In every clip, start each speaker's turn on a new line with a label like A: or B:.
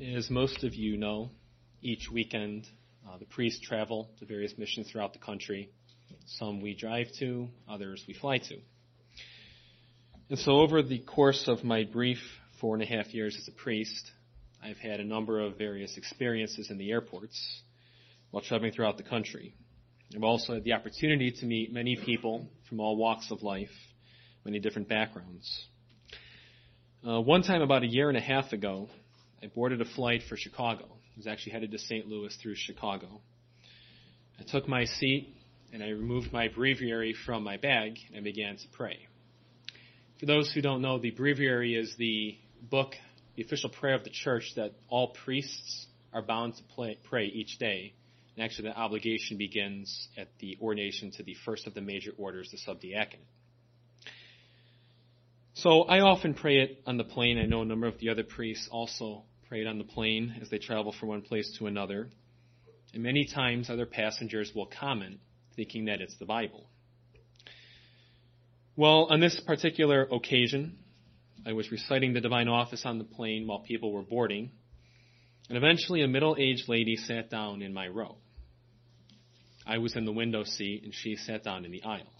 A: As most of you know, each weekend uh, the priests travel to various missions throughout the country. Some we drive to, others we fly to. And so, over the course of my brief four and a half years as a priest, I've had a number of various experiences in the airports while traveling throughout the country. I've also had the opportunity to meet many people from all walks of life, many different backgrounds. Uh, one time, about a year and a half ago, I boarded a flight for Chicago. I was actually headed to St. Louis through Chicago. I took my seat and I removed my breviary from my bag and began to pray. For those who don't know, the breviary is the book, the official prayer of the church that all priests are bound to pray each day. And actually, the obligation begins at the ordination to the first of the major orders, the subdiaconate. So I often pray it on the plane. I know a number of the other priests also pray it on the plane as they travel from one place to another. And many times other passengers will comment thinking that it's the Bible. Well, on this particular occasion, I was reciting the divine office on the plane while people were boarding, and eventually a middle aged lady sat down in my row. I was in the window seat, and she sat down in the aisle.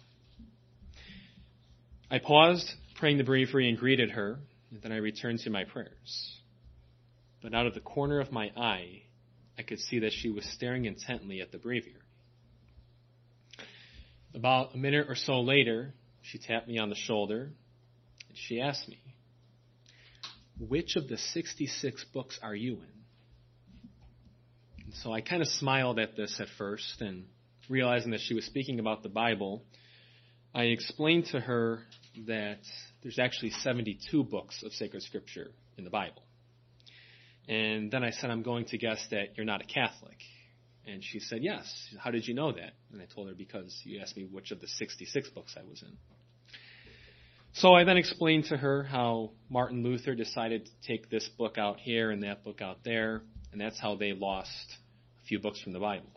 A: I paused, praying the breviary, and greeted her, and then I returned to my prayers. But out of the corner of my eye, I could see that she was staring intently at the breviary. About a minute or so later, she tapped me on the shoulder and she asked me, Which of the 66 books are you in? And so I kind of smiled at this at first and realizing that she was speaking about the Bible, I explained to her that there's actually 72 books of sacred scripture in the Bible. And then I said, I'm going to guess that you're not a Catholic. And she said, Yes. How did you know that? And I told her, Because you asked me which of the 66 books I was in. So I then explained to her how Martin Luther decided to take this book out here and that book out there, and that's how they lost a few books from the Bible.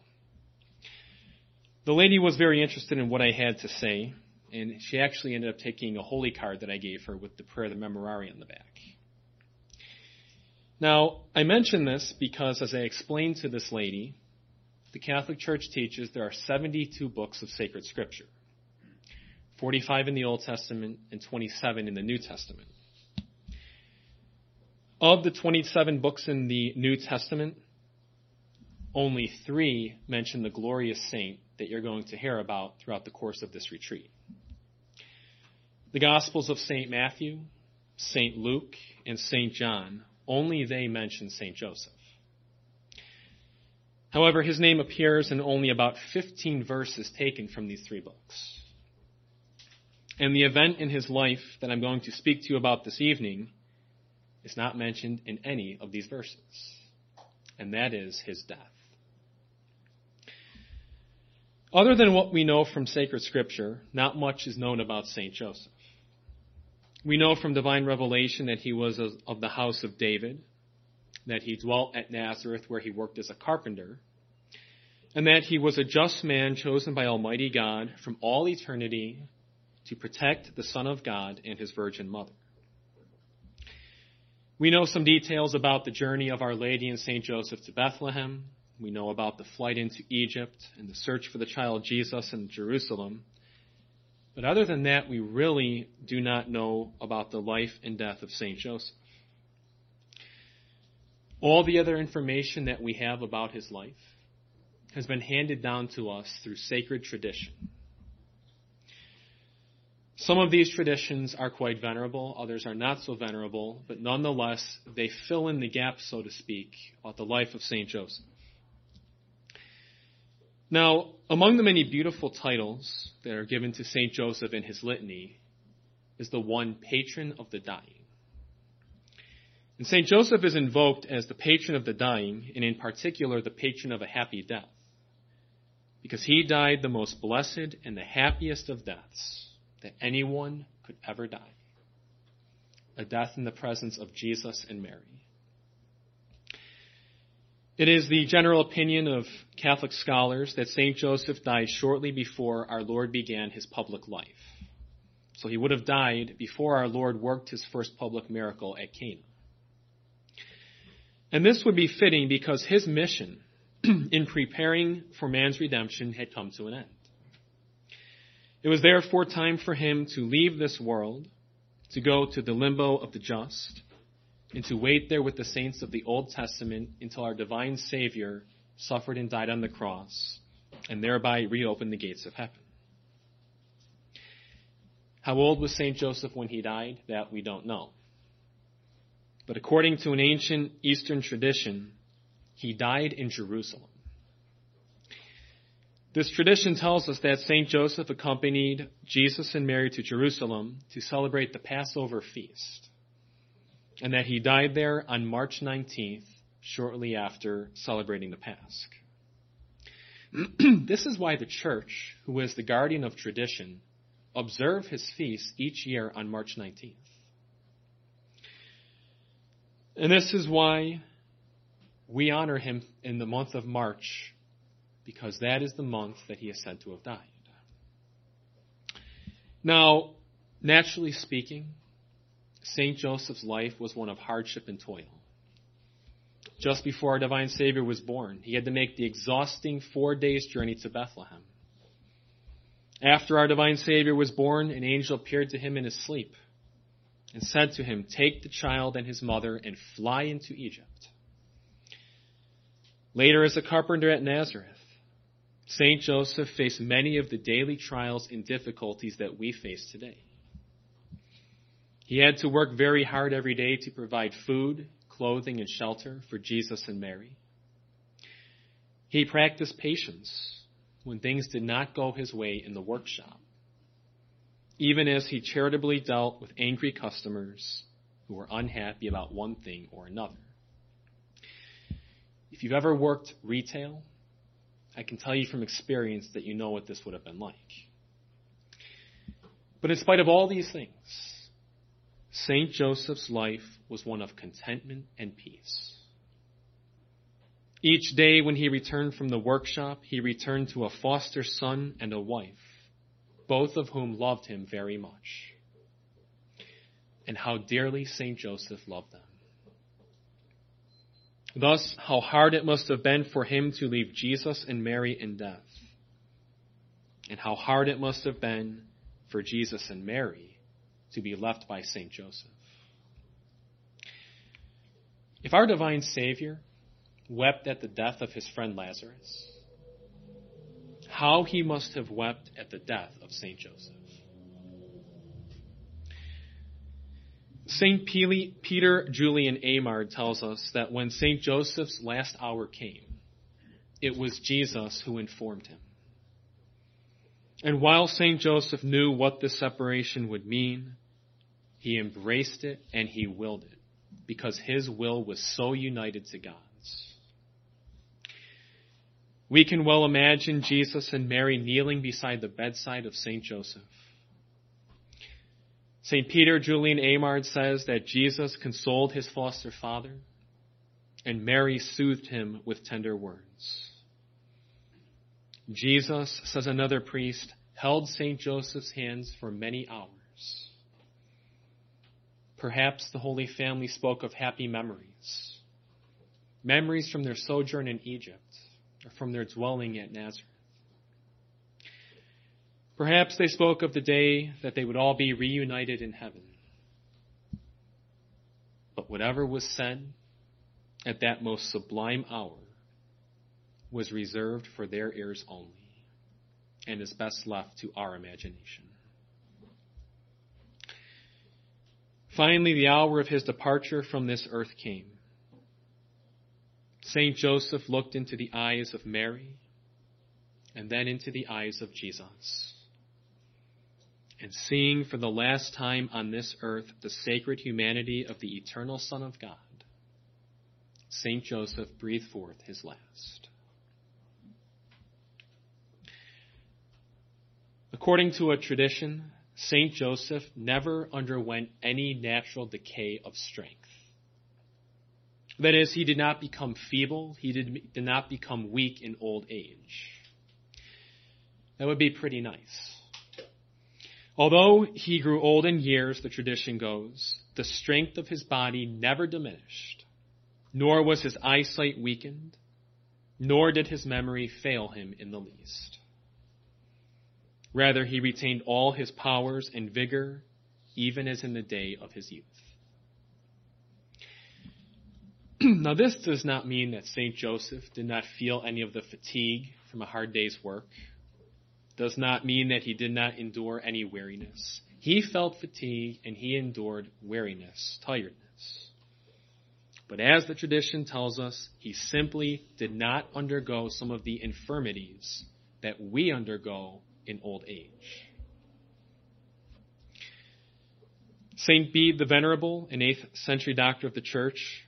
A: The lady was very interested in what I had to say, and she actually ended up taking a holy card that I gave her with the prayer, of the memorare on the back. Now, I mention this because as I explained to this lady, the Catholic Church teaches there are 72 books of sacred scripture 45 in the Old Testament and 27 in the New Testament. Of the 27 books in the New Testament, only three mention the glorious saint that you're going to hear about throughout the course of this retreat. The Gospels of St. Matthew, St. Luke, and St. John only they mention St. Joseph. However, his name appears in only about 15 verses taken from these three books. And the event in his life that I'm going to speak to you about this evening is not mentioned in any of these verses, and that is his death. Other than what we know from sacred scripture, not much is known about St. Joseph. We know from divine revelation that he was of the house of David, that he dwelt at Nazareth where he worked as a carpenter, and that he was a just man chosen by Almighty God from all eternity to protect the Son of God and his Virgin Mother. We know some details about the journey of Our Lady and St. Joseph to Bethlehem. We know about the flight into Egypt and the search for the child Jesus in Jerusalem. But other than that, we really do not know about the life and death of St. Joseph. All the other information that we have about his life has been handed down to us through sacred tradition. Some of these traditions are quite venerable, others are not so venerable, but nonetheless, they fill in the gap, so to speak, about the life of St. Joseph. Now, among the many beautiful titles that are given to St. Joseph in his litany is the one patron of the dying. And St. Joseph is invoked as the patron of the dying, and in particular, the patron of a happy death, because he died the most blessed and the happiest of deaths that anyone could ever die a death in the presence of Jesus and Mary. It is the general opinion of Catholic scholars that St. Joseph died shortly before our Lord began his public life. So he would have died before our Lord worked his first public miracle at Cana. And this would be fitting because his mission in preparing for man's redemption had come to an end. It was therefore time for him to leave this world, to go to the limbo of the just, and to wait there with the saints of the Old Testament until our divine Savior suffered and died on the cross, and thereby reopened the gates of heaven. How old was St. Joseph when he died? That we don't know. But according to an ancient Eastern tradition, he died in Jerusalem. This tradition tells us that St. Joseph accompanied Jesus and Mary to Jerusalem to celebrate the Passover feast, and that he died there on March 19th, shortly after celebrating the Pasch. this is why the Church, who is the guardian of tradition, observe his feast each year on March 19th. And this is why we honor him in the month of March, because that is the month that he is said to have died. Now, naturally speaking, St. Joseph's life was one of hardship and toil. Just before our divine Savior was born, he had to make the exhausting four days journey to Bethlehem. After our divine Savior was born, an angel appeared to him in his sleep and said to him, Take the child and his mother and fly into Egypt. Later, as a carpenter at Nazareth, St. Joseph faced many of the daily trials and difficulties that we face today. He had to work very hard every day to provide food, clothing, and shelter for Jesus and Mary. He practiced patience when things did not go his way in the workshop, even as he charitably dealt with angry customers who were unhappy about one thing or another. If you've ever worked retail, I can tell you from experience that you know what this would have been like. But in spite of all these things, St. Joseph's life was one of contentment and peace. Each day when he returned from the workshop, he returned to a foster son and a wife, both of whom loved him very much. And how dearly St. Joseph loved them. Thus, how hard it must have been for him to leave Jesus and Mary in death. And how hard it must have been for Jesus and Mary to be left by St. Joseph. If our divine Savior wept at the death of his friend Lazarus, how he must have wept at the death of St. Joseph. St. Peter Julian Eymard tells us that when St. Joseph's last hour came, it was Jesus who informed him. And while St. Joseph knew what this separation would mean, he embraced it and he willed it because his will was so united to God's. We can well imagine Jesus and Mary kneeling beside the bedside of St. Joseph. St. Peter Julian Eymard says that Jesus consoled his foster father and Mary soothed him with tender words. Jesus, says another priest, held St. Joseph's hands for many hours. Perhaps the Holy Family spoke of happy memories, memories from their sojourn in Egypt or from their dwelling at Nazareth. Perhaps they spoke of the day that they would all be reunited in heaven. But whatever was said at that most sublime hour was reserved for their ears only and is best left to our imagination. Finally, the hour of his departure from this earth came. St. Joseph looked into the eyes of Mary and then into the eyes of Jesus and seeing for the last time on this earth the sacred humanity of the eternal Son of God, St. Joseph breathed forth his last. According to a tradition, St. Joseph never underwent any natural decay of strength. That is, he did not become feeble, he did, did not become weak in old age. That would be pretty nice. Although he grew old in years, the tradition goes, the strength of his body never diminished, nor was his eyesight weakened, nor did his memory fail him in the least. Rather, he retained all his powers and vigor, even as in the day of his youth. now, this does not mean that St. Joseph did not feel any of the fatigue from a hard day's work. Does not mean that he did not endure any weariness. He felt fatigue and he endured weariness, tiredness. But as the tradition tells us, he simply did not undergo some of the infirmities that we undergo in old age. St. Bede the Venerable, an 8th century doctor of the church,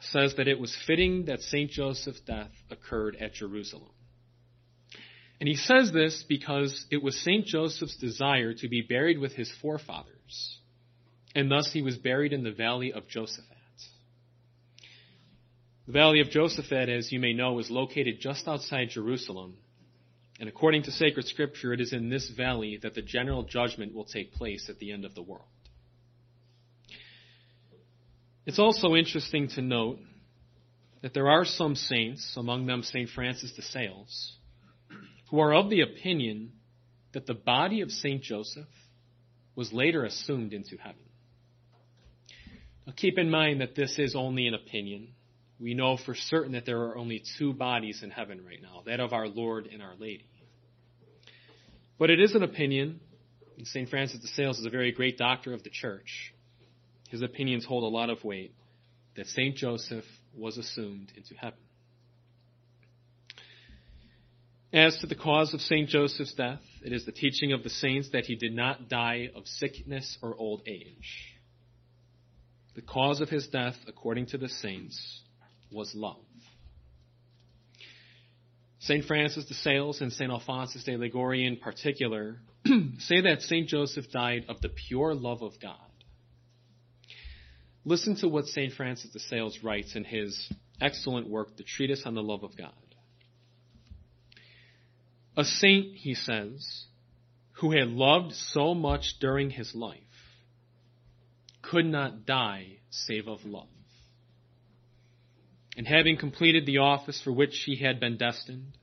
A: says that it was fitting that St. Joseph's death occurred at Jerusalem. And he says this because it was St. Joseph's desire to be buried with his forefathers, and thus he was buried in the valley of Josaphat. The valley of Josaphat, as you may know, is located just outside Jerusalem, and according to sacred scripture, it is in this valley that the general judgment will take place at the end of the world. It's also interesting to note that there are some saints, among them St. Francis de Sales, who are of the opinion that the body of St. Joseph was later assumed into heaven. Now keep in mind that this is only an opinion. We know for certain that there are only two bodies in heaven right now, that of our Lord and our Lady. But it is an opinion, and St. Francis de Sales is a very great doctor of the church his opinions hold a lot of weight, that St. Joseph was assumed into heaven. As to the cause of St. Joseph's death, it is the teaching of the saints that he did not die of sickness or old age. The cause of his death, according to the saints, was love. St. Francis de Sales and St. Alphonsus de Liguori in particular say that St. Joseph died of the pure love of God. Listen to what St. Francis de Sales writes in his excellent work, The Treatise on the Love of God. A saint, he says, who had loved so much during his life could not die save of love. And having completed the office for which he had been destined,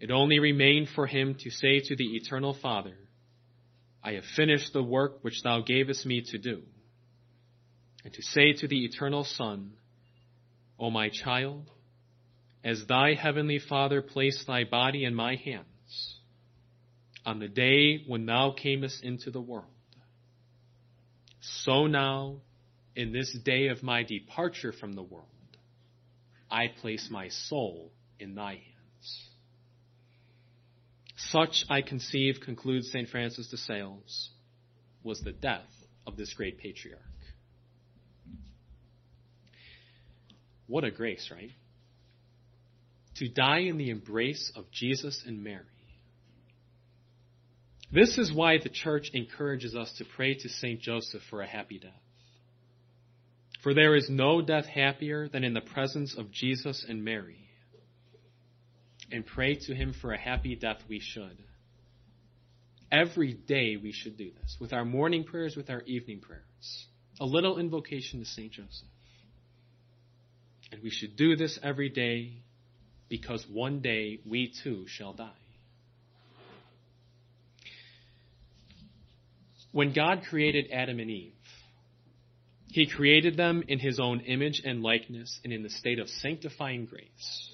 A: it only remained for him to say to the Eternal Father, I have finished the work which thou gavest me to do. And to say to the eternal Son, O my child, as thy heavenly Father placed thy body in my hands on the day when thou camest into the world, so now, in this day of my departure from the world, I place my soul in thy hands. Such, I conceive, concludes St. Francis de Sales, was the death of this great patriarch. What a grace, right? To die in the embrace of Jesus and Mary. This is why the church encourages us to pray to St. Joseph for a happy death. For there is no death happier than in the presence of Jesus and Mary. And pray to him for a happy death we should. Every day we should do this, with our morning prayers, with our evening prayers. A little invocation to St. Joseph. And we should do this every day because one day we too shall die. When God created Adam and Eve, he created them in his own image and likeness and in the state of sanctifying grace.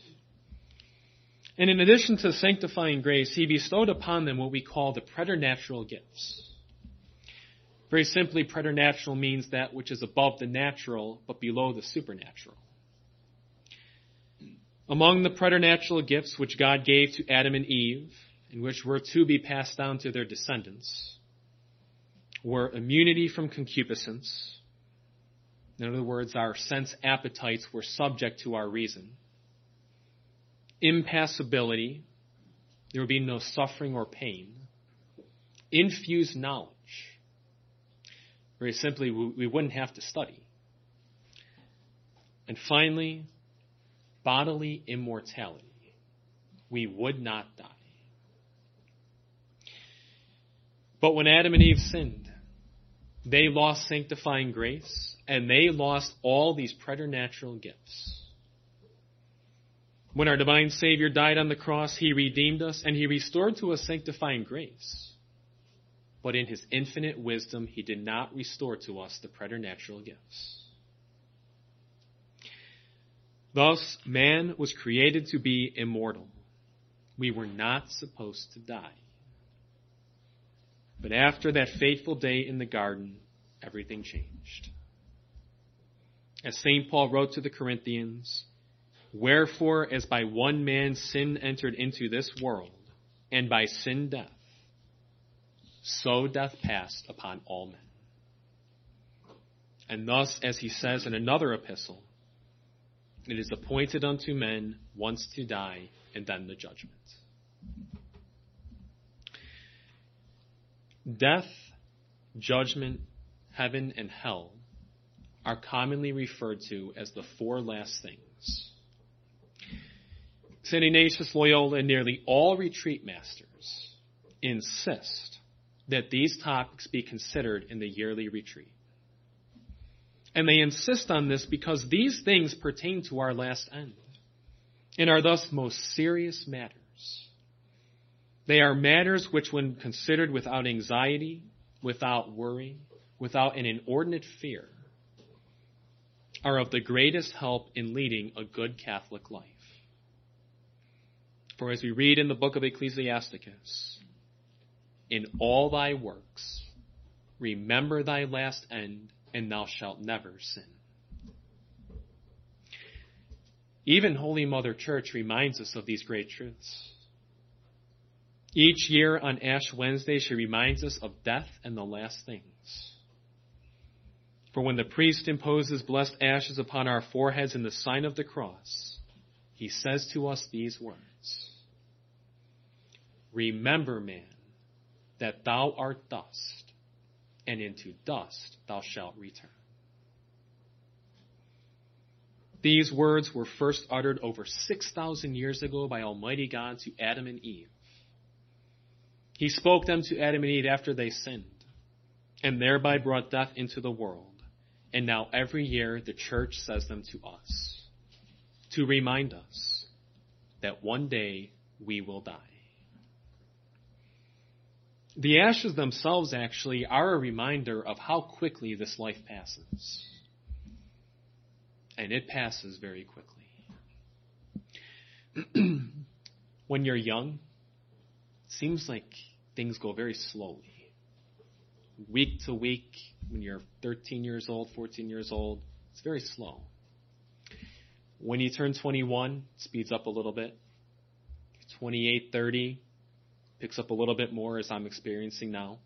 A: And in addition to sanctifying grace, he bestowed upon them what we call the preternatural gifts. Very simply, preternatural means that which is above the natural but below the supernatural. Among the preternatural gifts which God gave to Adam and Eve, and which were to be passed down to their descendants, were immunity from concupiscence. In other words, our sense appetites were subject to our reason. Impassibility. There would be no suffering or pain. Infused knowledge. Very simply, we wouldn't have to study. And finally, bodily immortality. We would not die. But when Adam and Eve sinned, they lost sanctifying grace, and they lost all these preternatural gifts. When our divine Savior died on the cross, He redeemed us and He restored to us sanctifying grace. But in His infinite wisdom, He did not restore to us the preternatural gifts. Thus, man was created to be immortal. We were not supposed to die. But after that fateful day in the garden, everything changed. As St. Paul wrote to the Corinthians, Wherefore, as by one man sin entered into this world, and by sin death, so death passed upon all men. And thus, as he says in another epistle, it is appointed unto men once to die, and then the judgment. Death, judgment, heaven, and hell are commonly referred to as the four last things. St. Ignatius Loyola and nearly all retreat masters insist that these topics be considered in the yearly retreat. And they insist on this because these things pertain to our last end and are thus most serious matters. They are matters which, when considered without anxiety, without worry, without an inordinate fear, are of the greatest help in leading a good Catholic life. For as we read in the book of Ecclesiasticus, in all thy works, remember thy last end, and thou shalt never sin. Even Holy Mother Church reminds us of these great truths. Each year on Ash Wednesday, she reminds us of death and the last things. For when the priest imposes blessed ashes upon our foreheads in the sign of the cross, he says to us these words Remember, man, that thou art dust, and into dust thou shalt return. These words were first uttered over 6,000 years ago by Almighty God to Adam and Eve. He spoke them to Adam and Eve after they sinned, and thereby brought death into the world. And now every year the church says them to us to remind us that one day we will die. The ashes themselves actually are a reminder of how quickly this life passes. And it passes very quickly. when you're young, it seems like things go very slowly. Week to week, when you're 13 years old, 14 years old, it's very slow. When you turn 21, it speeds up a little bit. 28, 30, picks up a little bit more as I'm experiencing now.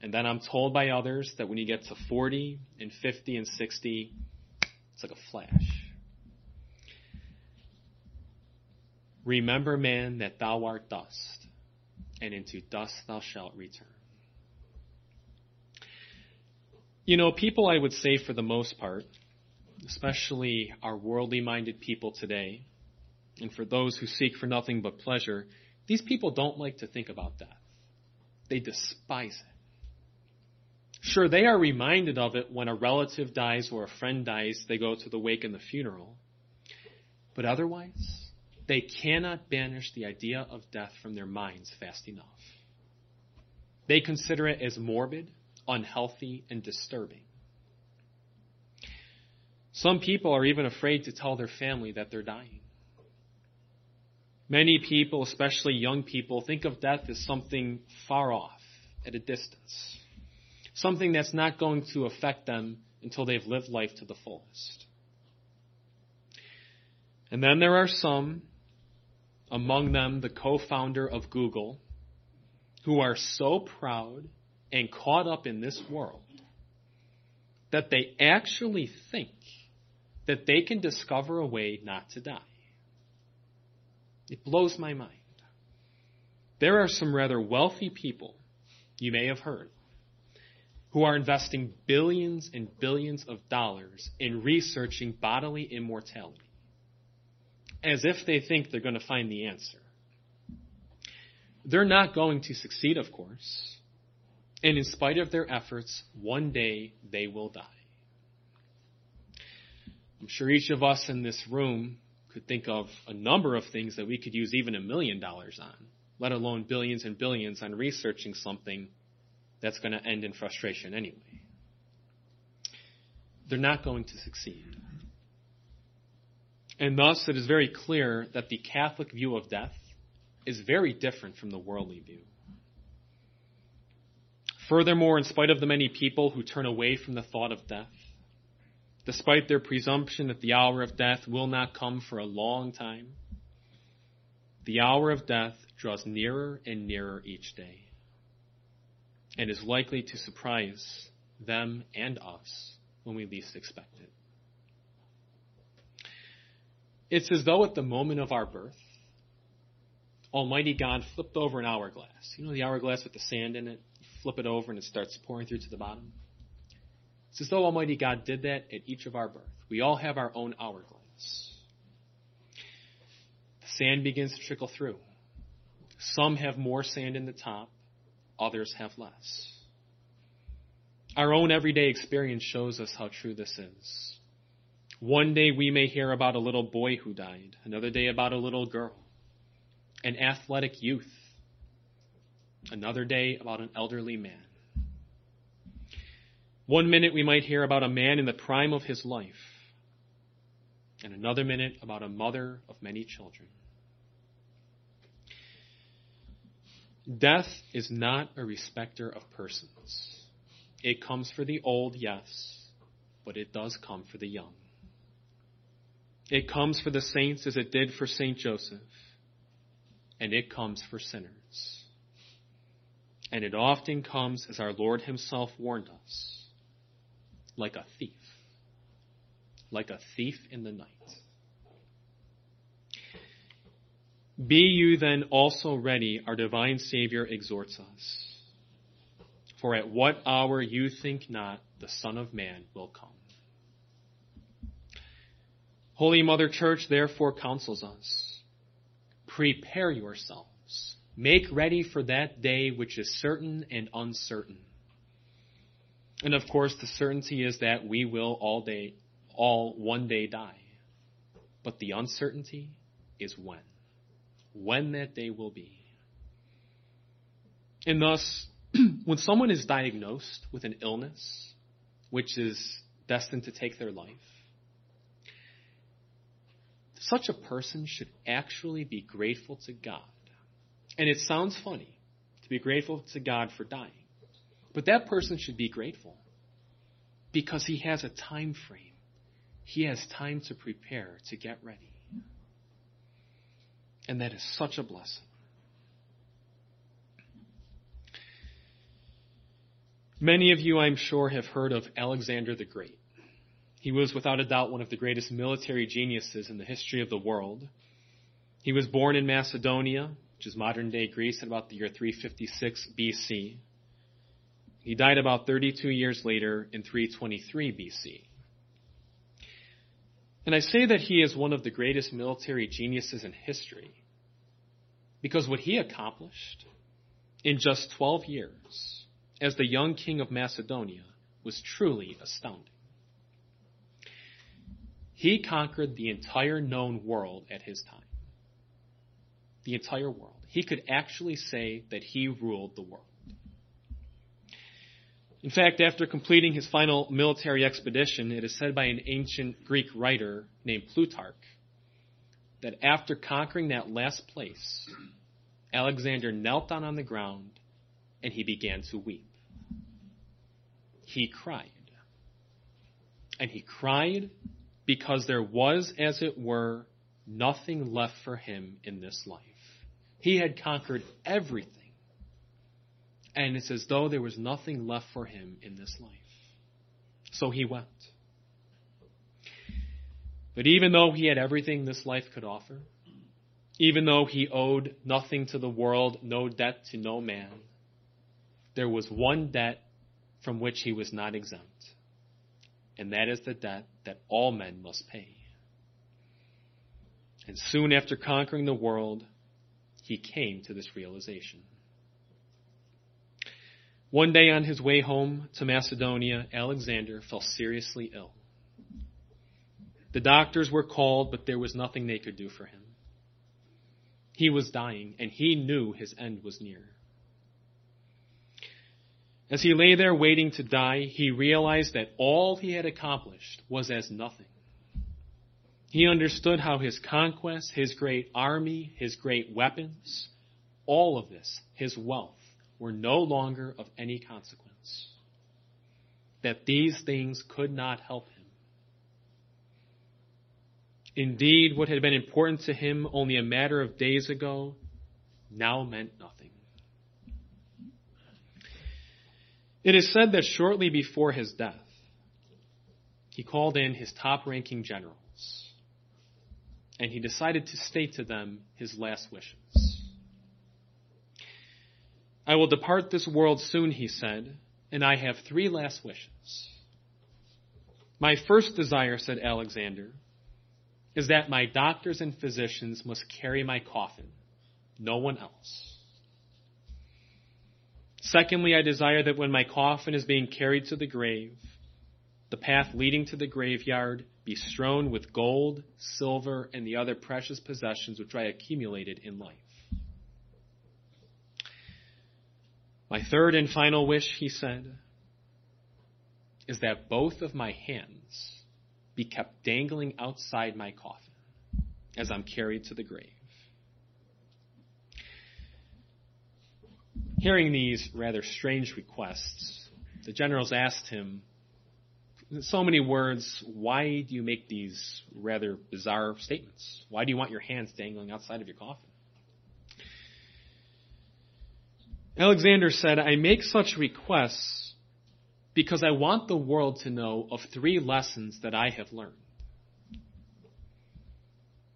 A: And then I'm told by others that when you get to 40 and 50 and 60, it's like a flash. Remember, man, that thou art dust, and into dust thou shalt return. You know, people, I would say, for the most part, especially our worldly minded people today, and for those who seek for nothing but pleasure, these people don't like to think about death. They despise it. Sure, they are reminded of it when a relative dies or a friend dies, they go to the wake and the funeral. But otherwise, they cannot banish the idea of death from their minds fast enough. They consider it as morbid, unhealthy, and disturbing. Some people are even afraid to tell their family that they're dying. Many people, especially young people, think of death as something far off, at a distance. Something that's not going to affect them until they've lived life to the fullest. And then there are some among them the co-founder of Google, who are so proud and caught up in this world that they actually think that they can discover a way not to die. It blows my mind. There are some rather wealthy people, you may have heard, who are investing billions and billions of dollars in researching bodily immortality as if they think they're going to find the answer. They're not going to succeed, of course. And in spite of their efforts, one day they will die. I'm sure each of us in this room could think of a number of things that we could use even a million dollars on, let alone billions and billions on researching something that's going to end in frustration anyway. They're not going to succeed. And thus, it is very clear that the Catholic view of death is very different from the worldly view. Furthermore, in spite of the many people who turn away from the thought of death, despite their presumption that the hour of death will not come for a long time, the hour of death draws nearer and nearer each day and is likely to surprise them and us when we least expect it. It's as though at the moment of our birth, Almighty God flipped over an hourglass. You know the hourglass with the sand in it? Flip it over and it starts pouring through to the bottom. It's as though Almighty God did that at each of our birth. We all have our own hourglass. The sand begins to trickle through. Some have more sand in the top, others have less. Our own everyday experience shows us how true this is. One day we may hear about a little boy who died, another day about a little girl, an athletic youth, another day about an elderly man. One minute we might hear about a man in the prime of his life, and another minute about a mother of many children. Death is not a respecter of persons. It comes for the old, yes, but it does come for the young. It comes for the saints as it did for St. Joseph, and it comes for sinners. And it often comes, as our Lord Himself warned us, like a thief, like a thief in the night. Be you then also ready, our divine Savior exhorts us. For at what hour you think not, the Son of Man will come. Holy Mother Church therefore counsels us prepare yourselves, make ready for that day which is certain and uncertain. And of course, the certainty is that we will all day, all one day die. But the uncertainty is when when that day will be. And thus, when someone is diagnosed with an illness which is destined to take their life, such a person should actually be grateful to God. And it sounds funny to be grateful to God for dying. But that person should be grateful because he has a time frame. He has time to prepare, to get ready. And that is such a blessing. Many of you, I'm sure, have heard of Alexander the Great. He was without a doubt one of the greatest military geniuses in the history of the world. He was born in Macedonia, which is modern day Greece, at about the year 356 BC. He died about 32 years later in 323 BC. And I say that he is one of the greatest military geniuses in history because what he accomplished in just 12 years as the young king of Macedonia was truly astounding. He conquered the entire known world at his time. The entire world. He could actually say that he ruled the world. In fact, after completing his final military expedition, it is said by an ancient Greek writer named Plutarch that after conquering that last place, Alexander knelt down on the ground and he began to weep. He cried. And he cried because there was, as it were, nothing left for him in this life. He had conquered everything and it's as though there was nothing left for him in this life. So he wept. But even though he had everything this life could offer, even though he owed nothing to the world, no debt to no man, there was one debt from which he was not exempt. And that is the debt that all men must pay. And soon after conquering the world, he came to this realization. One day on his way home to Macedonia, Alexander fell seriously ill. The doctors were called, but there was nothing they could do for him. He was dying, and he knew his end was near. As he lay there waiting to die, he realized that all he had accomplished was as nothing. He understood how his conquests, his great army, his great weapons, all of this, his wealth, were no longer of any consequence. That these things could not help him. Indeed, what had been important to him only a matter of days ago now meant nothing. It is said that shortly before his death, he called in his top ranking generals and he decided to state to them his last wishes. I will depart this world soon, he said, and I have three last wishes. My first desire, said Alexander, is that my doctors and physicians must carry my coffin, no one else. Secondly, I desire that when my coffin is being carried to the grave, the path leading to the graveyard be strewn with gold, silver, and the other precious possessions which I accumulated in life. My third and final wish, he said, is that both of my hands be kept dangling outside my coffin as I'm carried to the grave. Hearing these rather strange requests, the generals asked him, so many words, why do you make these rather bizarre statements? Why do you want your hands dangling outside of your coffin? Alexander said, I make such requests because I want the world to know of three lessons that I have learned.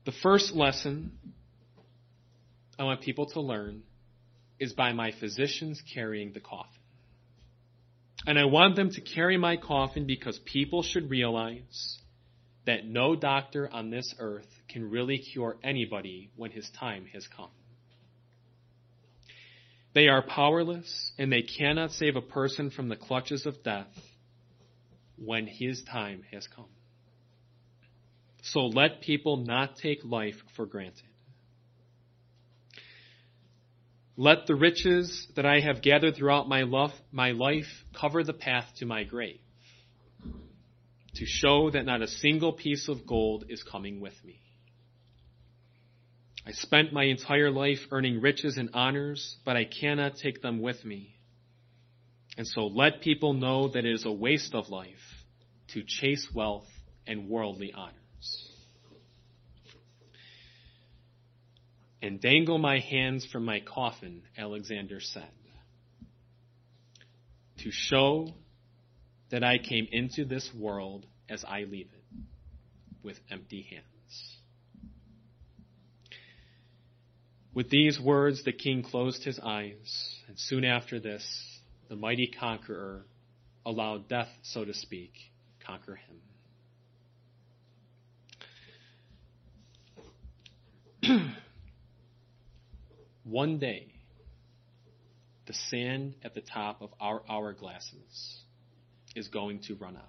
A: The first lesson I want people to learn is by my physicians carrying the coffin. And I want them to carry my coffin because people should realize that no doctor on this earth can really cure anybody when his time has come. They are powerless and they cannot save a person from the clutches of death when his time has come. So let people not take life for granted. Let the riches that I have gathered throughout my, love, my life cover the path to my grave, to show that not a single piece of gold is coming with me. I spent my entire life earning riches and honors, but I cannot take them with me. And so let people know that it is a waste of life to chase wealth and worldly honors. And dangle my hands from my coffin, Alexander said, to show that I came into this world as I leave it, with empty hands. With these words, the king closed his eyes, and soon after this, the mighty conqueror allowed death, so to speak, conquer him. One day, the sand at the top of our hourglasses is going to run out,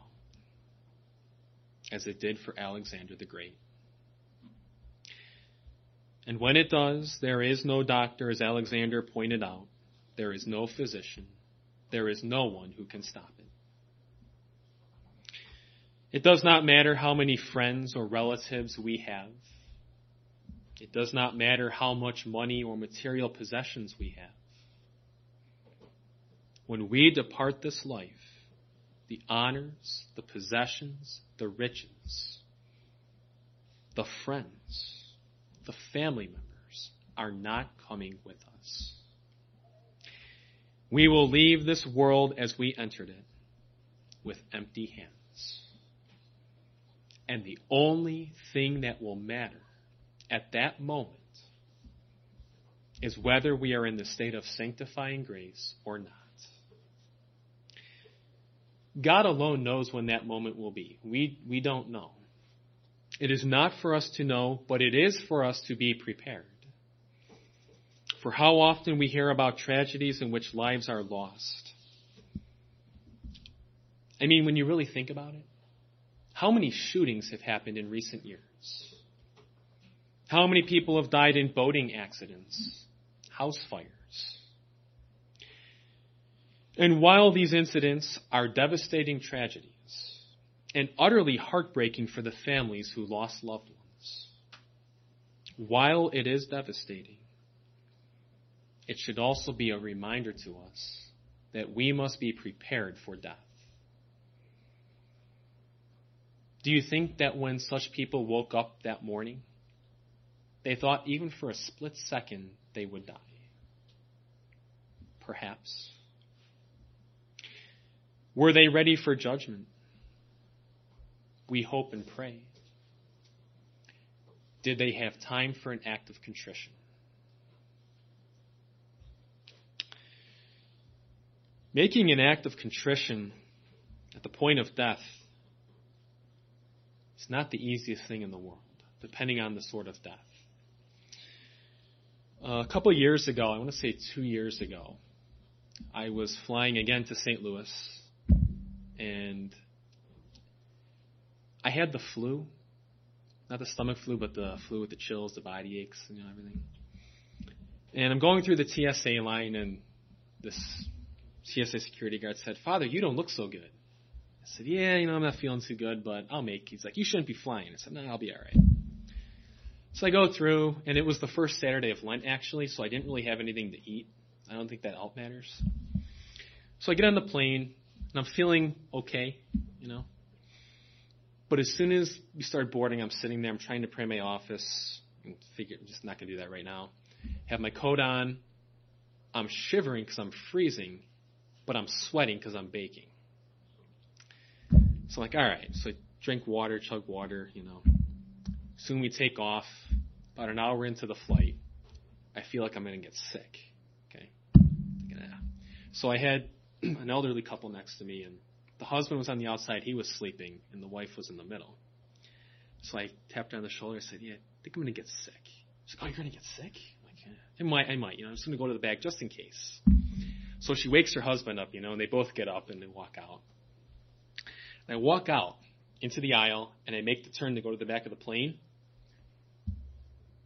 A: as it did for Alexander the Great. And when it does, there is no doctor, as Alexander pointed out. There is no physician. There is no one who can stop it. It does not matter how many friends or relatives we have. It does not matter how much money or material possessions we have. When we depart this life, the honors, the possessions, the riches, the friends, the family members are not coming with us. We will leave this world as we entered it with empty hands. And the only thing that will matter at that moment is whether we are in the state of sanctifying grace or not. God alone knows when that moment will be. We, we don't know. It is not for us to know, but it is for us to be prepared. For how often we hear about tragedies in which lives are lost, I mean, when you really think about it, how many shootings have happened in recent years? How many people have died in boating accidents, house fires? And while these incidents are devastating tragedies and utterly heartbreaking for the families who lost loved ones, while it is devastating, it should also be a reminder to us that we must be prepared for death. Do you think that when such people woke up that morning, they thought even for a split second they would die? Perhaps. Were they ready for judgment? We hope and pray. Did they have time for an act of contrition? Making an act of contrition at the point of death is not the easiest thing in the world, depending on the sort of death. A couple years ago, I want to say two years ago, I was flying again to St. Louis, and I had the flu, not the stomach flu, but the flu with the chills, the body aches, you know, everything. And I'm going through the TSA line, and this TSA security guard said, Father, you don't look so good. I said, Yeah, you know, I'm not feeling too good, but I'll make. He's like, You shouldn't be flying. I said, No, I'll be all right. So I go through, and it was the first Saturday of Lent, actually, so I didn't really have anything to eat. I don't think that out matters. So I get on the plane, and I'm feeling okay, you know. But as soon as we start boarding, I'm sitting there, I'm trying to pray my office, and figure, I'm just not going to do that right now. Have my coat on. I'm shivering because I'm freezing, but I'm sweating because I'm baking. So I'm like, all right. So I drink water, chug water, you know. Soon we take off. About an hour into the flight, I feel like I'm going to get sick. Okay. So I had an elderly couple next to me, and the husband was on the outside. He was sleeping, and the wife was in the middle. So I tapped her on the shoulder. I said, "Yeah, I think I'm going to get sick." She's like, "Oh, you're going to get sick?" I'm like, yeah. I might, I might. You know, I'm just going to go to the back just in case. So she wakes her husband up, you know, and they both get up and they walk out. And I walk out into the aisle and I make the turn to go to the back of the plane.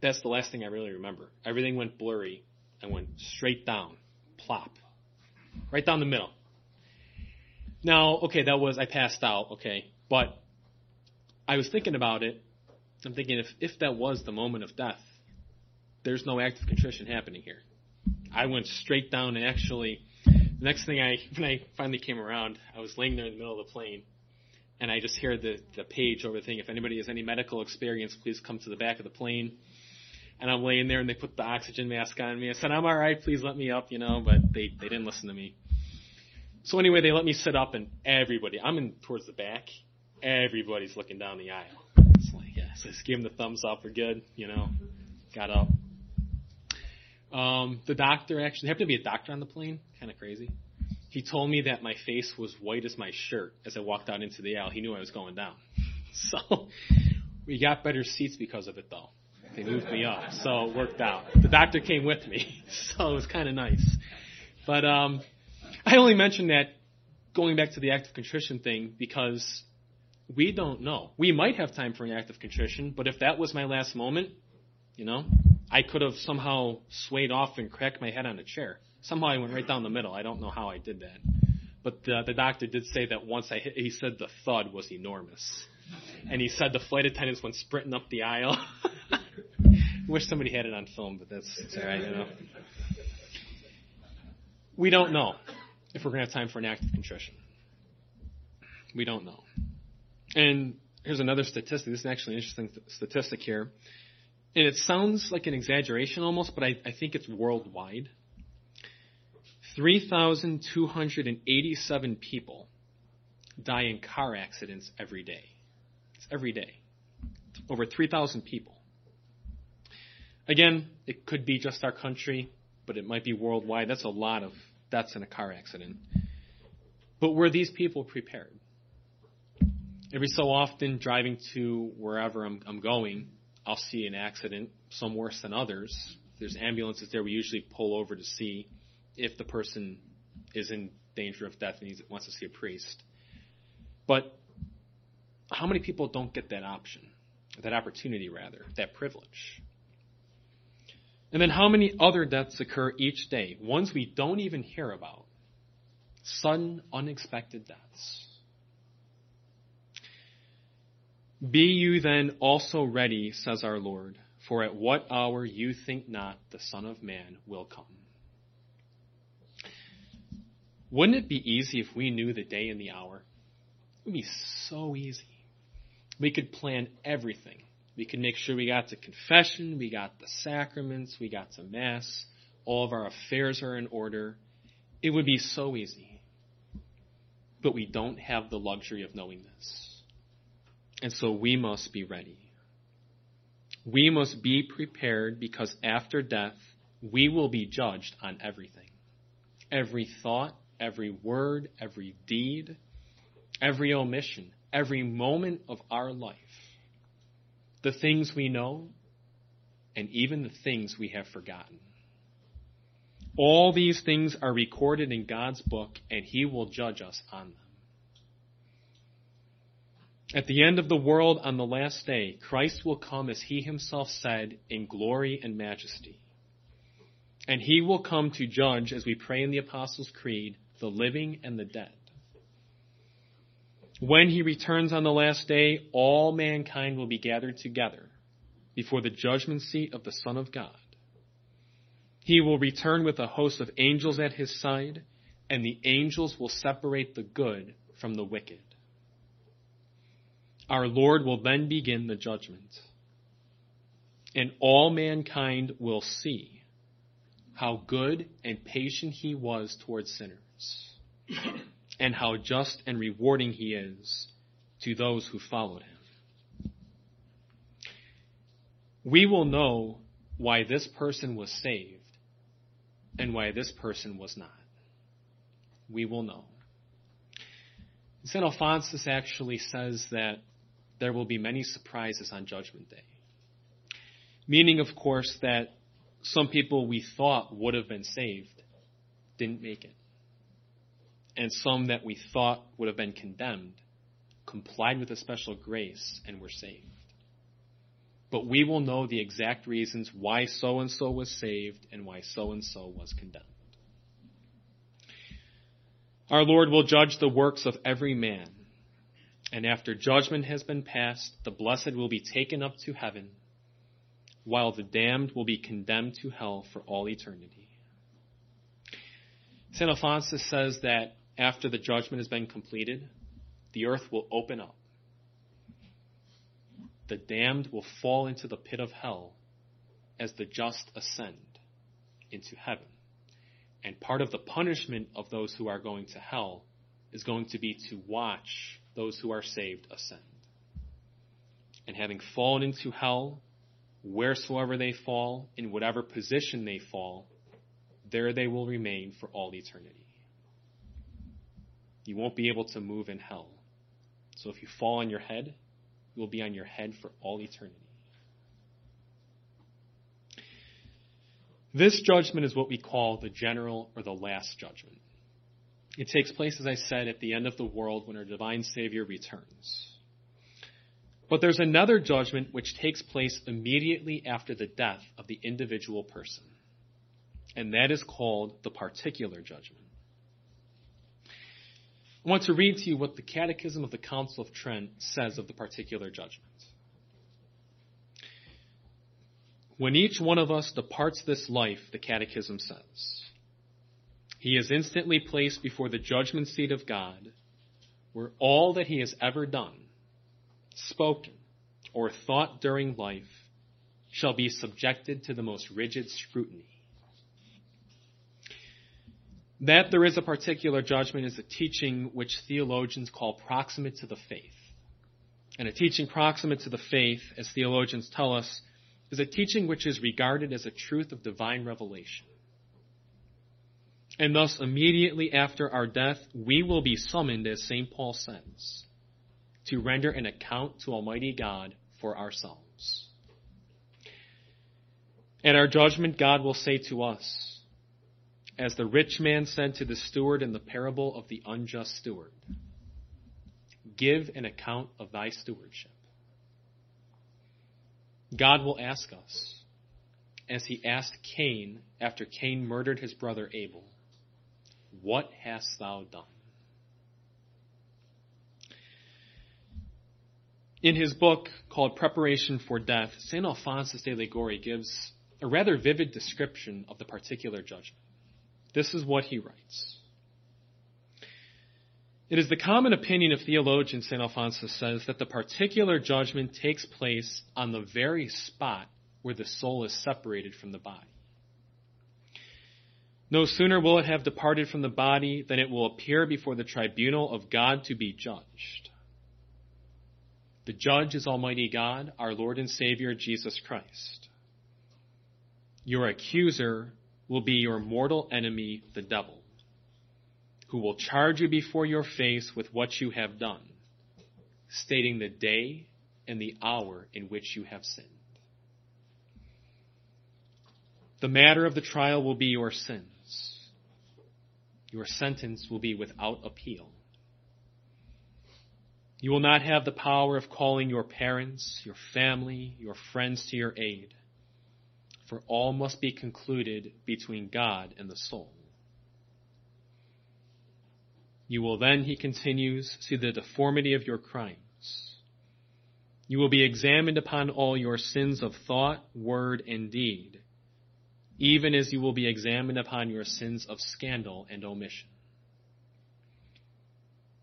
A: That's the last thing I really remember. Everything went blurry. I went straight down, plop, right down the middle. Now, okay, that was, I passed out, okay, but I was thinking about it. I'm thinking if, if that was the moment of death, there's no act of contrition happening here. I went straight down and actually, the next thing I, when I finally came around, I was laying there in the middle of the plane and I just hear the, the page over the thing. If anybody has any medical experience, please come to the back of the plane. And I'm laying there and they put the oxygen mask on me. I said, I'm alright, please let me up, you know, but they, they didn't listen to me. So anyway, they let me sit up and everybody, I'm in towards the back, everybody's looking down the aisle. It's like, yeah, so I just gave them the thumbs up, we're good, you know, got up. Um, the doctor actually, happened to be a doctor on the plane, kind of crazy. He told me that my face was white as my shirt as I walked out into the aisle. He knew I was going down. So we got better seats because of it though. They moved me up, so it worked out. The doctor came with me, so it was kind of nice. But um, I only mentioned that going back to the act of contrition thing because we don't know. We might have time for an act of contrition, but if that was my last moment, you know, I could have somehow swayed off and cracked my head on a chair. Somehow I went right down the middle. I don't know how I did that. But uh, the doctor did say that once I hit, he said the thud was enormous. And he said the flight attendants went sprinting up the aisle. Wish somebody had it on film, but that's, all right, you know. We don't know if we're going to have time for an act of contrition. We don't know. And here's another statistic. This is actually an interesting statistic here. And it sounds like an exaggeration almost, but I, I think it's worldwide. 3,287 people die in car accidents every day. Every day. Over 3,000 people. Again, it could be just our country, but it might be worldwide. That's a lot of deaths in a car accident. But were these people prepared? Every so often, driving to wherever I'm, I'm going, I'll see an accident, some worse than others. There's ambulances there, we usually pull over to see if the person is in danger of death and he wants to see a priest. But how many people don't get that option, that opportunity rather, that privilege? And then how many other deaths occur each day, ones we don't even hear about? Sudden, unexpected deaths. Be you then also ready, says our Lord, for at what hour you think not the Son of Man will come. Wouldn't it be easy if we knew the day and the hour? It would be so easy. We could plan everything. We could make sure we got to confession, we got the sacraments, we got to Mass, all of our affairs are in order. It would be so easy. But we don't have the luxury of knowing this. And so we must be ready. We must be prepared because after death, we will be judged on everything. Every thought, every word, every deed, every omission, every moment of our life. The things we know, and even the things we have forgotten. All these things are recorded in God's book, and He will judge us on them. At the end of the world on the last day, Christ will come as he himself said in glory and majesty. And he will come to judge, as we pray in the Apostles' Creed, the living and the dead. When he returns on the last day, all mankind will be gathered together before the judgment seat of the Son of God. He will return with a host of angels at his side, and the angels will separate the good from the wicked. Our Lord will then begin the judgment. And all mankind will see how good and patient he was towards sinners, and how just and rewarding he is to those who followed him. We will know why this person was saved and why this person was not. We will know. St. Alphonsus actually says that there will be many surprises on Judgment Day. Meaning, of course, that some people we thought would have been saved didn't make it. And some that we thought would have been condemned complied with a special grace and were saved. But we will know the exact reasons why so and so was saved and why so and so was condemned. Our Lord will judge the works of every man and after judgment has been passed, the blessed will be taken up to heaven, while the damned will be condemned to hell for all eternity. St. Alphonsus says that after the judgment has been completed, the earth will open up. The damned will fall into the pit of hell as the just ascend into heaven. And part of the punishment of those who are going to hell is going to be to watch those who are saved ascend. And having fallen into hell, wheresoever they fall, in whatever position they fall, there they will remain for all eternity. You won't be able to move in hell. So if you fall on your head, you will be on your head for all eternity. This judgment is what we call the general or the last judgment. It takes place, as I said, at the end of the world when our divine Savior returns. But there's another judgment which takes place immediately after the death of the individual person. And that is called the particular judgment. I want to read to you what the Catechism of the Council of Trent says of the particular judgment. When each one of us departs this life, the Catechism says, he is instantly placed before the judgment seat of God, where all that he has ever done, spoken, or thought during life shall be subjected to the most rigid scrutiny. That there is a particular judgment is a teaching which theologians call proximate to the faith. And a teaching proximate to the faith, as theologians tell us, is a teaching which is regarded as a truth of divine revelation. And thus, immediately after our death, we will be summoned, as St. Paul says, to render an account to Almighty God for ourselves. At our judgment, God will say to us, as the rich man said to the steward in the parable of the unjust steward, give an account of thy stewardship. God will ask us, as he asked Cain after Cain murdered his brother Abel, What hast thou done? In his book called Preparation for Death, St. Alphonsus de Liguori gives a rather vivid description of the particular judgment. This is what he writes. It is the common opinion of theologian St. Alphonsus says that the particular judgment takes place on the very spot where the soul is separated from the body. No sooner will it have departed from the body than it will appear before the tribunal of God to be judged. The judge is Almighty God, our Lord and Savior, Jesus Christ. Your accuser will be your mortal enemy, the devil, who will charge you before your face with what you have done, stating the day and the hour in which you have sinned. The matter of the trial will be your sins. Your sentence will be without appeal. You will not have the power of calling your parents, your family, your friends to your aid, for all must be concluded between God and the soul. You will then, he continues, see the deformity of your crimes. You will be examined upon all your sins of thought, word, and deed, even as you will be examined upon your sins of scandal and omission.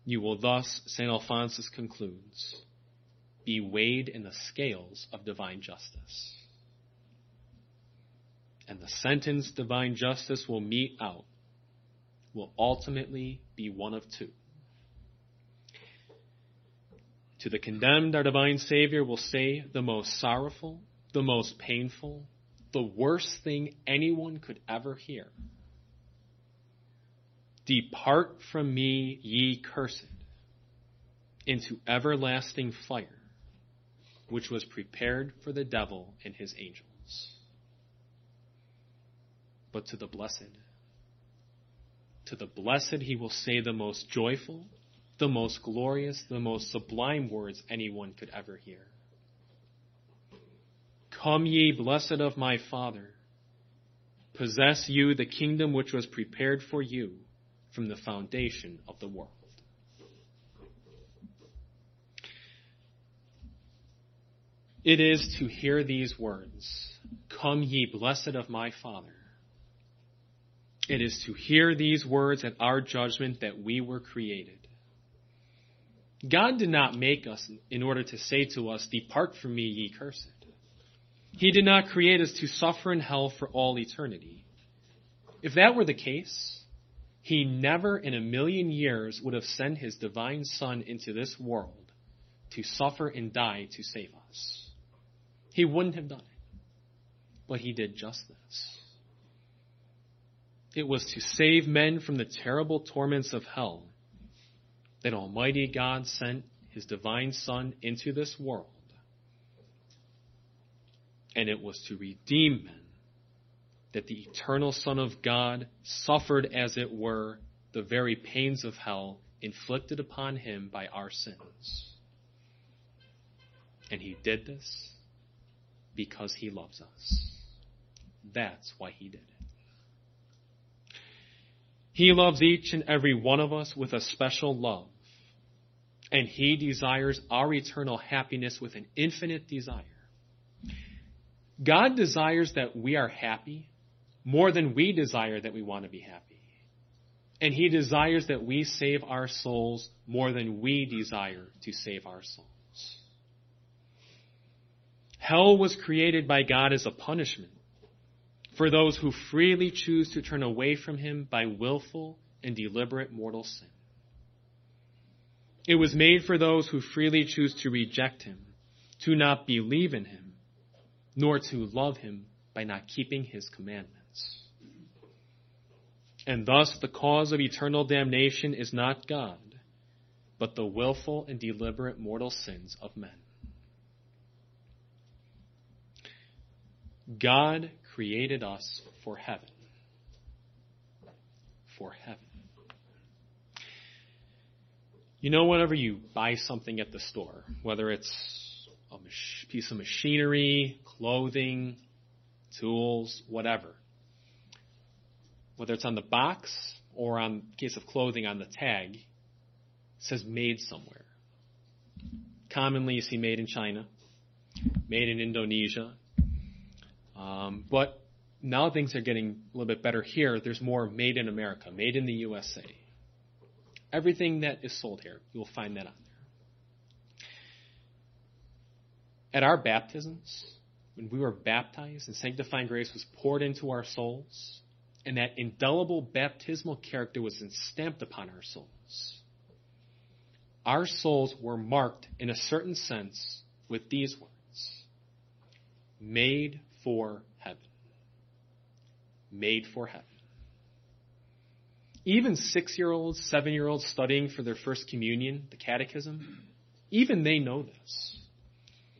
A: You will thus, St. Alphonsus concludes, be weighed in the scales of divine justice. And the sentence divine justice will mete out will ultimately be one of two. To the condemned, our divine Savior will say the most sorrowful, the most painful, the worst thing anyone could ever hear. Depart from me, ye cursed, into everlasting fire, which was prepared for the devil and his angels. But to the blessed, to the blessed he will say the most joyful, the most glorious, the most sublime words anyone could ever hear. Come ye blessed of my Father, possess you the kingdom which was prepared for you from the foundation of the world. It is to hear these words, Come ye blessed of my Father. It is to hear these words at our judgment that we were created. God did not make us in order to say to us, Depart from me, ye cursed. He did not create us to suffer in hell for all eternity. If that were the case, he never in a million years would have sent his divine Son into this world to suffer and die to save us. He wouldn't have done it. But he did just this. It was to save men from the terrible torments of hell that Almighty God sent his divine Son into this world. And it was to redeem men that the eternal Son of God suffered, as it were, the very pains of hell inflicted upon him by our sins. And he did this because he loves us. That's why he did it. He loves each and every one of us with a special love. And he desires our eternal happiness with an infinite desire. God desires that we are happy more than we desire that we want to be happy. And He desires that we save our souls more than we desire to save our souls. Hell was created by God as a punishment for those who freely choose to turn away from Him by willful and deliberate mortal sin. It was made for those who freely choose to reject Him, to not believe in Him, nor to love Him by not keeping His commandments. And thus the cause of eternal damnation is not God, but the willful and deliberate mortal sins of men. God created us for heaven. For heaven. You know, whenever you buy something at the store, whether it's a piece of machinery, clothing, tools, whatever, whether it's on the box or on case of clothing on the tag, says made somewhere. Commonly, you see made in China, made in Indonesia. Um, but now things are getting a little bit better here. There's more made in America, made in the USA. Everything that is sold here, you will find that on there. At our baptisms, when we were baptized and sanctifying grace was poured into our souls, and that indelible baptismal character was stamped upon our souls, our souls were marked in a certain sense with these words made for heaven. Made for heaven. Even six year olds, seven year olds studying for their first communion, the catechism, even they know this.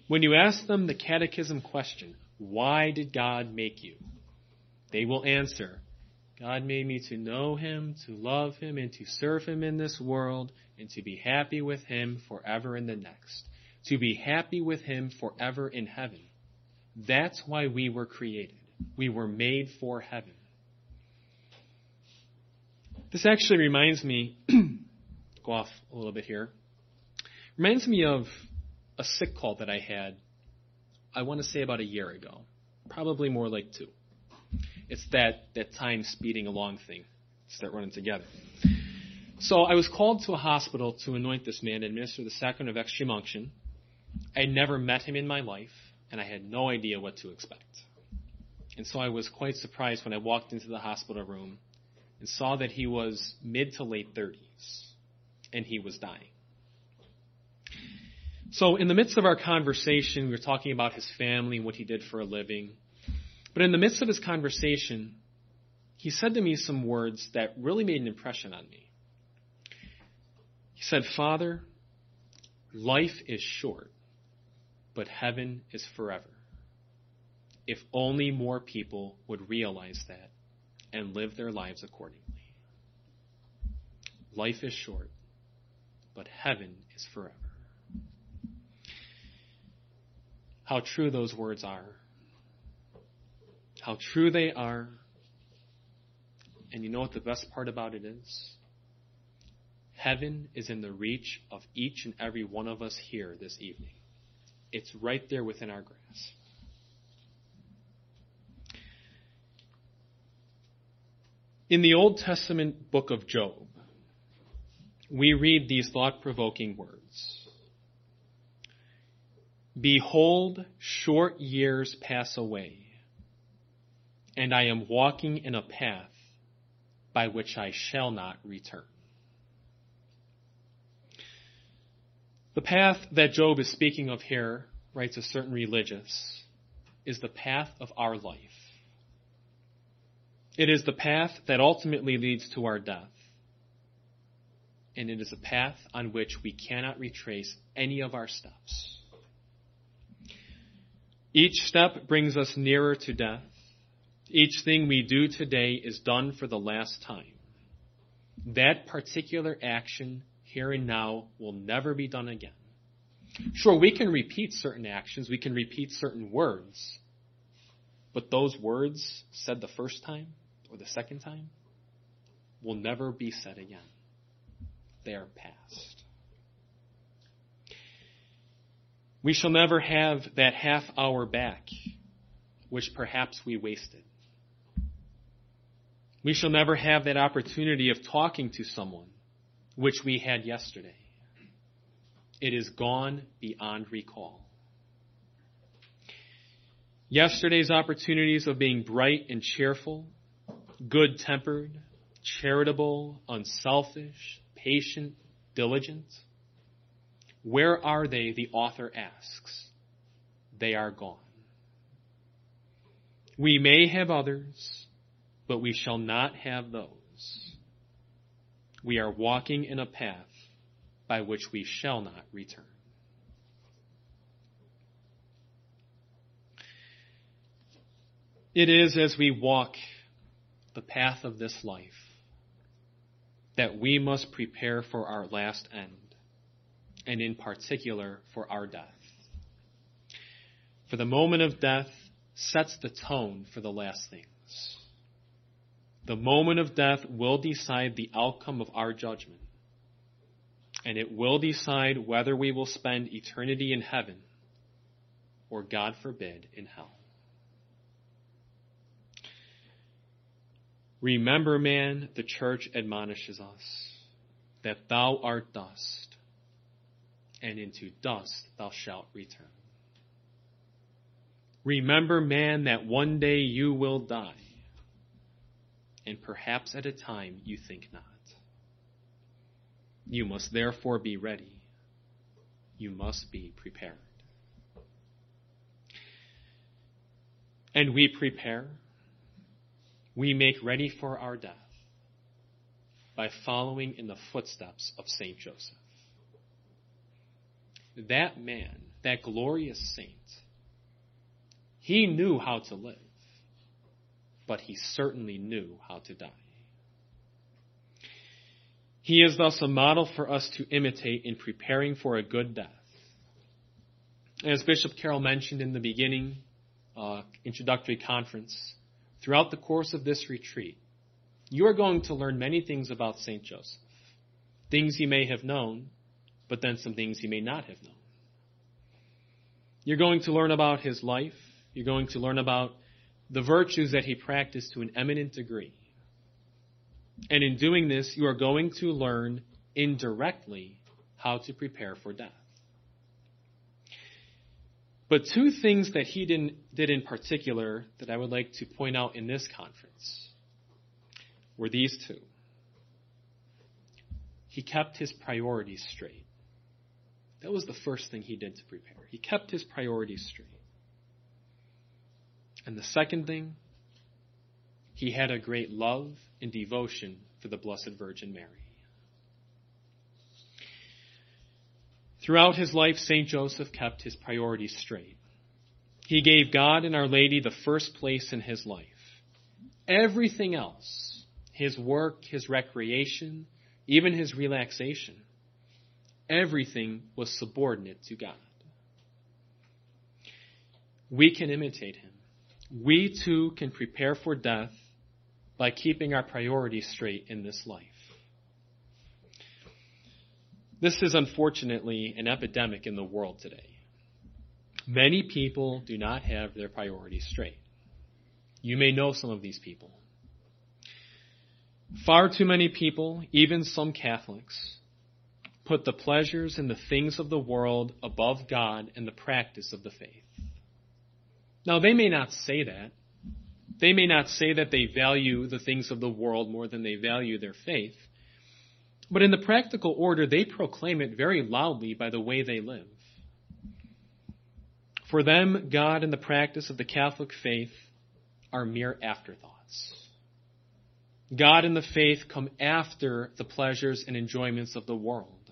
A: When you ask them the catechism question, why did God make you? They will answer, God made me to know Him, to love Him, and to serve Him in this world, and to be happy with Him forever in the next. To be happy with Him forever in heaven. That's why we were created. We were made for heaven. This actually reminds me, go off a little bit here, reminds me of a sick call that I had, I want to say about a year ago. Probably more like two. It's that, that time speeding along thing. Start running together. So I was called to a hospital to anoint this man and administer the sacrament of extreme unction. I never met him in my life, and I had no idea what to expect. And so I was quite surprised when I walked into the hospital room and saw that he was mid to late 30s and he was dying. So in the midst of our conversation, we were talking about his family and what he did for a living. But in the midst of his conversation, he said to me some words that really made an impression on me. He said, Father, life is short, but heaven is forever. If only more people would realize that and live their lives accordingly. Life is short, but heaven is forever. How true those words are. How true they are. And you know what the best part about it is? Heaven is in the reach of each and every one of us here this evening. It's right there within our grasp. In the Old Testament book of Job, we read these thought provoking words Behold, short years pass away, and I am walking in a path by which I shall not return. The path that Job is speaking of here, writes a certain religious, is the path of our life. It is the path that ultimately leads to our death. And it is a path on which we cannot retrace any of our steps. Each step brings us nearer to death. Each thing we do today is done for the last time. That particular action here and now will never be done again. Sure, we can repeat certain actions, we can repeat certain words, but those words said the first time or the second time will never be said again. They are past. We shall never have that half hour back, which perhaps we wasted. We shall never have that opportunity of talking to someone, which we had yesterday. It is gone beyond recall. Yesterday's opportunities of being bright and cheerful, good tempered, charitable, unselfish, patient, diligent, where are they? The author asks. They are gone. We may have others, but we shall not have those. We are walking in a path by which we shall not return. It is as we walk the path of this life that we must prepare for our last end, and in particular for our death. For the moment of death sets the tone for the last things. The moment of death will decide the outcome of our judgment, and it will decide whether we will spend eternity in heaven or, God forbid, in hell. Remember, man, the church admonishes us that thou art dust, and into dust thou shalt return. Remember, man, that one day you will die, and perhaps at a time you think not. You must therefore be ready. You must be prepared. And we prepare, we make ready for our death by following in the footsteps of St. Joseph. That man, that glorious saint, he knew how to live, but he certainly knew how to die. He is thus a model for us to imitate in preparing for a good death. As Bishop Carroll mentioned in the beginning, uh, introductory conference, throughout the course of this retreat, you are going to learn many things about St. Joseph. Things you may have known, but then some things you may not have known. You're going to learn about his life. You're going to learn about the virtues that he practiced to an eminent degree. And in doing this, you are going to learn indirectly how to prepare for death. But two things that he did in particular that I would like to point out in this conference were these two. He kept his priorities straight. That was the first thing he did to prepare. He kept his priorities straight. And the second thing, he had a great love and devotion for the Blessed Virgin Mary. Throughout his life, St. Joseph kept his priorities straight. He gave God and Our Lady the first place in his life. Everything else his work, his recreation, even his relaxation, everything was subordinate to God. We can imitate him. We too can prepare for death by keeping our priorities straight in this life. This is unfortunately an epidemic in the world today. Many people do not have their priorities straight. You may know some of these people. Far too many people, even some Catholics, put the pleasures and the things of the world above God and the practice of the faith. Now, they may not say that. They may not say that they value the things of the world more than they value their faith. But in the practical order, they proclaim it very loudly by the way they live. For them, God and the practice of the Catholic faith are mere afterthoughts. God and the faith come after the pleasures and enjoyments of the world,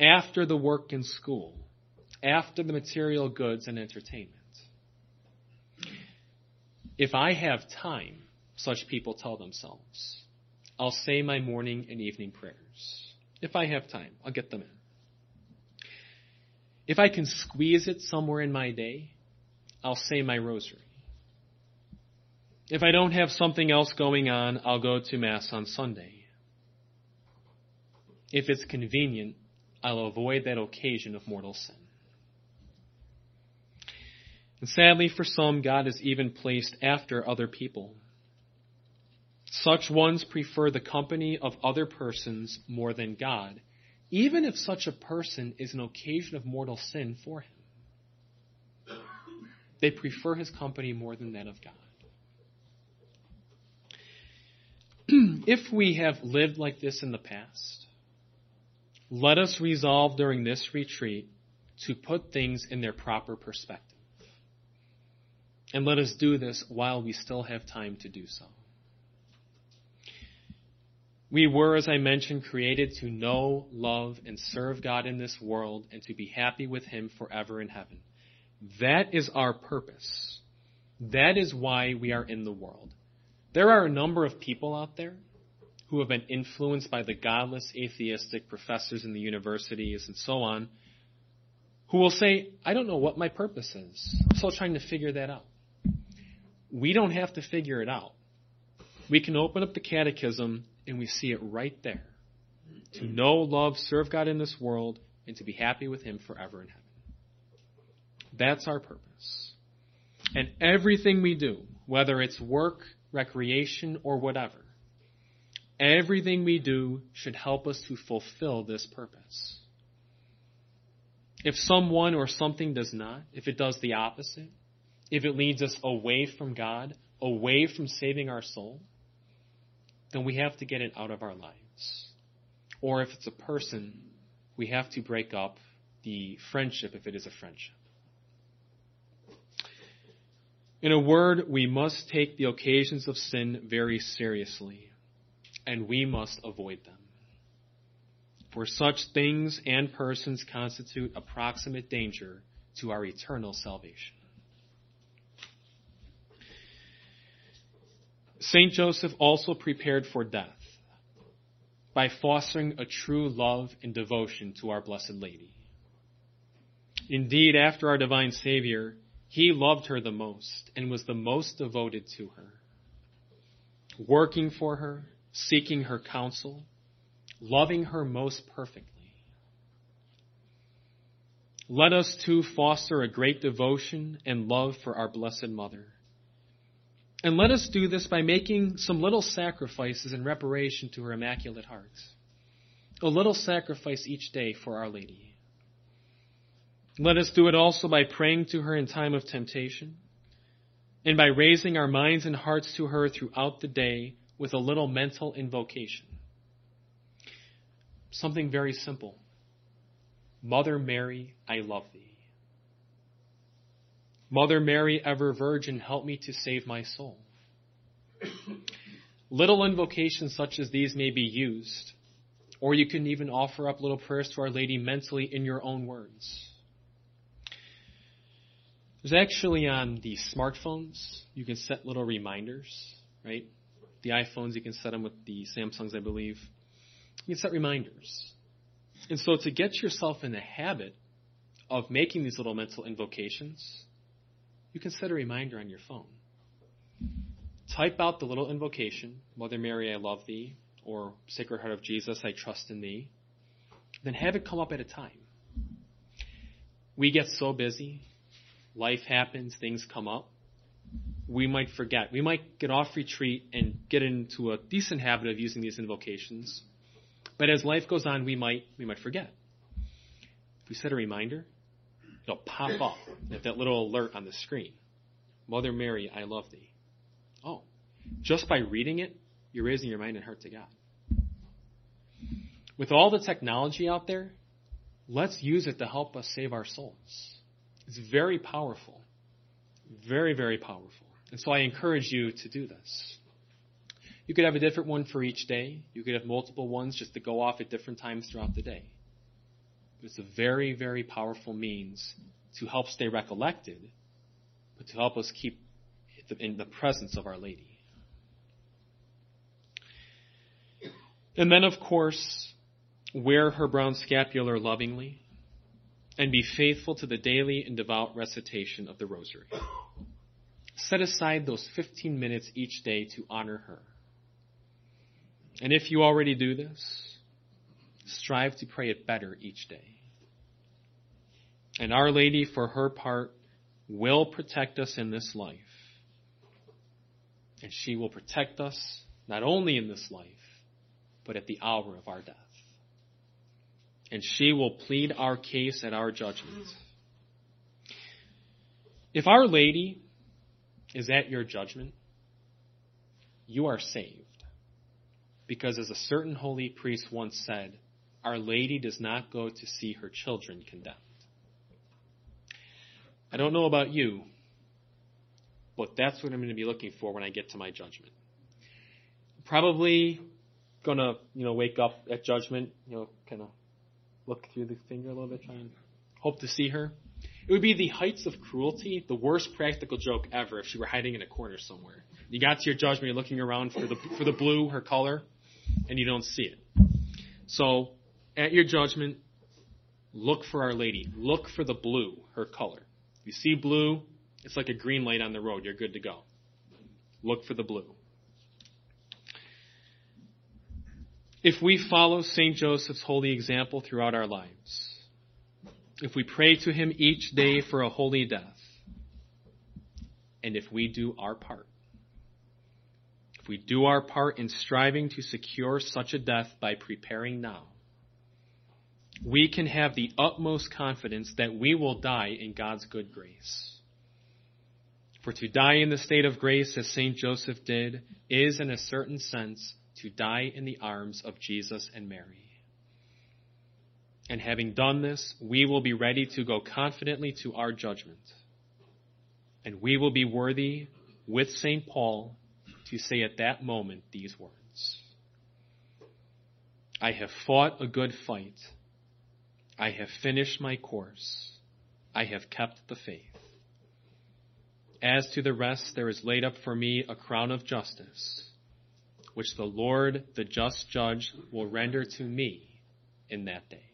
A: after the work and school, after the material goods and entertainment. If I have time, such people tell themselves, I'll say my morning and evening prayers. If I have time, I'll get them in. If I can squeeze it somewhere in my day, I'll say my rosary. If I don't have something else going on, I'll go to Mass on Sunday. If it's convenient, I'll avoid that occasion of mortal sin. And sadly, for some, God is even placed after other people. Such ones prefer the company of other persons more than God, even if such a person is an occasion of mortal sin for him. They prefer his company more than that of God. if we have lived like this in the past, let us resolve during this retreat to put things in their proper perspective. And let us do this while we still have time to do so. We were, as I mentioned, created to know, love, and serve God in this world and to be happy with Him forever in heaven. That is our purpose. That is why we are in the world. There are a number of people out there who have been influenced by the godless atheistic professors in the universities and so on, who will say, I don't know what my purpose is. I'm still trying to figure that out. We don't have to figure it out. We can open up the catechism and we see it right there. To know, love, serve God in this world, and to be happy with Him forever in heaven. That's our purpose. And everything we do, whether it's work, recreation, or whatever, everything we do should help us to fulfill this purpose. If someone or something does not, if it does the opposite, if it leads us away from God, away from saving our soul, then we have to get it out of our lives. Or if it's a person, we have to break up the friendship if it is a friendship. In a word, we must take the occasions of sin very seriously, and we must avoid them. For such things and persons constitute a proximate danger to our eternal salvation. St. Joseph also prepared for death by fostering a true love and devotion to our Blessed Lady. Indeed, after our divine Savior, he loved her the most and was the most devoted to her, working for her, seeking her counsel, loving her most perfectly. Let us too foster a great devotion and love for our Blessed Mother. And let us do this by making some little sacrifices in reparation to her Immaculate Heart. A little sacrifice each day for Our Lady. Let us do it also by praying to her in time of temptation and by raising our minds and hearts to her throughout the day with a little mental invocation. Something very simple. Mother Mary, I love thee. Mother Mary, ever virgin, help me to save my soul. little invocations such as these may be used, or you can even offer up little prayers to Our Lady mentally in your own words. There's actually on the smartphones, you can set little reminders, right? The iPhones, you can set them with the Samsungs, I believe. You can set reminders. And so to get yourself in the habit of making these little mental invocations, you can set a reminder on your phone. Type out the little invocation, Mother Mary, I love thee, or Sacred Heart of Jesus, I trust in thee. Then have it come up at a time. We get so busy, life happens, things come up, we might forget. We might get off retreat and get into a decent habit of using these invocations. But as life goes on, we might we might forget. If we set a reminder, it'll pop up at that little alert on the screen. Mother Mary, I love thee. Oh, just by reading it, you're raising your mind and heart to God. With all the technology out there, let's use it to help us save our souls. It's very powerful. Very, very powerful. And so I encourage you to do this. You could have a different one for each day. You could have multiple ones just to go off at different times throughout the day. It's a very, very powerful means to help stay recollected, but to help us keep in the presence of Our Lady. And then, of course, wear her brown scapular lovingly and be faithful to the daily and devout recitation of the Rosary. Set aside those 15 minutes each day to honor her. And if you already do this, strive to pray it better each day. And Our Lady, for her part, will protect us in this life. And she will protect us not only in this life, but at the hour of our death and she will plead our case at our judgment. If Our Lady is at your judgment, you are saved. Because as a certain holy priest once said, Our Lady does not go to see her children condemned. I don't know about you, but that's what I'm going to be looking for when I get to my judgment. Probably gonna, you know, wake up at judgment, you know, kind of look through the finger a little bit, try and hope to see her. It would be the heights of cruelty, the worst practical joke ever if she were hiding in a corner somewhere. You got to your judgment, you're looking around for the for the blue, her color, and you don't see it. So, at your judgment, look for Our Lady. Look for the blue, her color. You see blue, it's like a green light on the road. You're good to go. Look for the blue. If we follow St. Joseph's holy example throughout our lives, if we pray to him each day for a holy death, and if we do our part, if we do our part in striving to secure such a death by preparing now, we can have the utmost confidence that we will die in God's good grace. For to die in the state of grace, as St. Joseph did, is in a certain sense to die in the arms of Jesus and Mary. And having done this, we will be ready to go confidently to our judgment. And we will be worthy, with St. Paul, to say at that moment these words I have fought a good fight. I have finished my course. I have kept the faith. As to the rest, there is laid up for me a crown of justice, which the Lord, the just judge, will render to me in that day.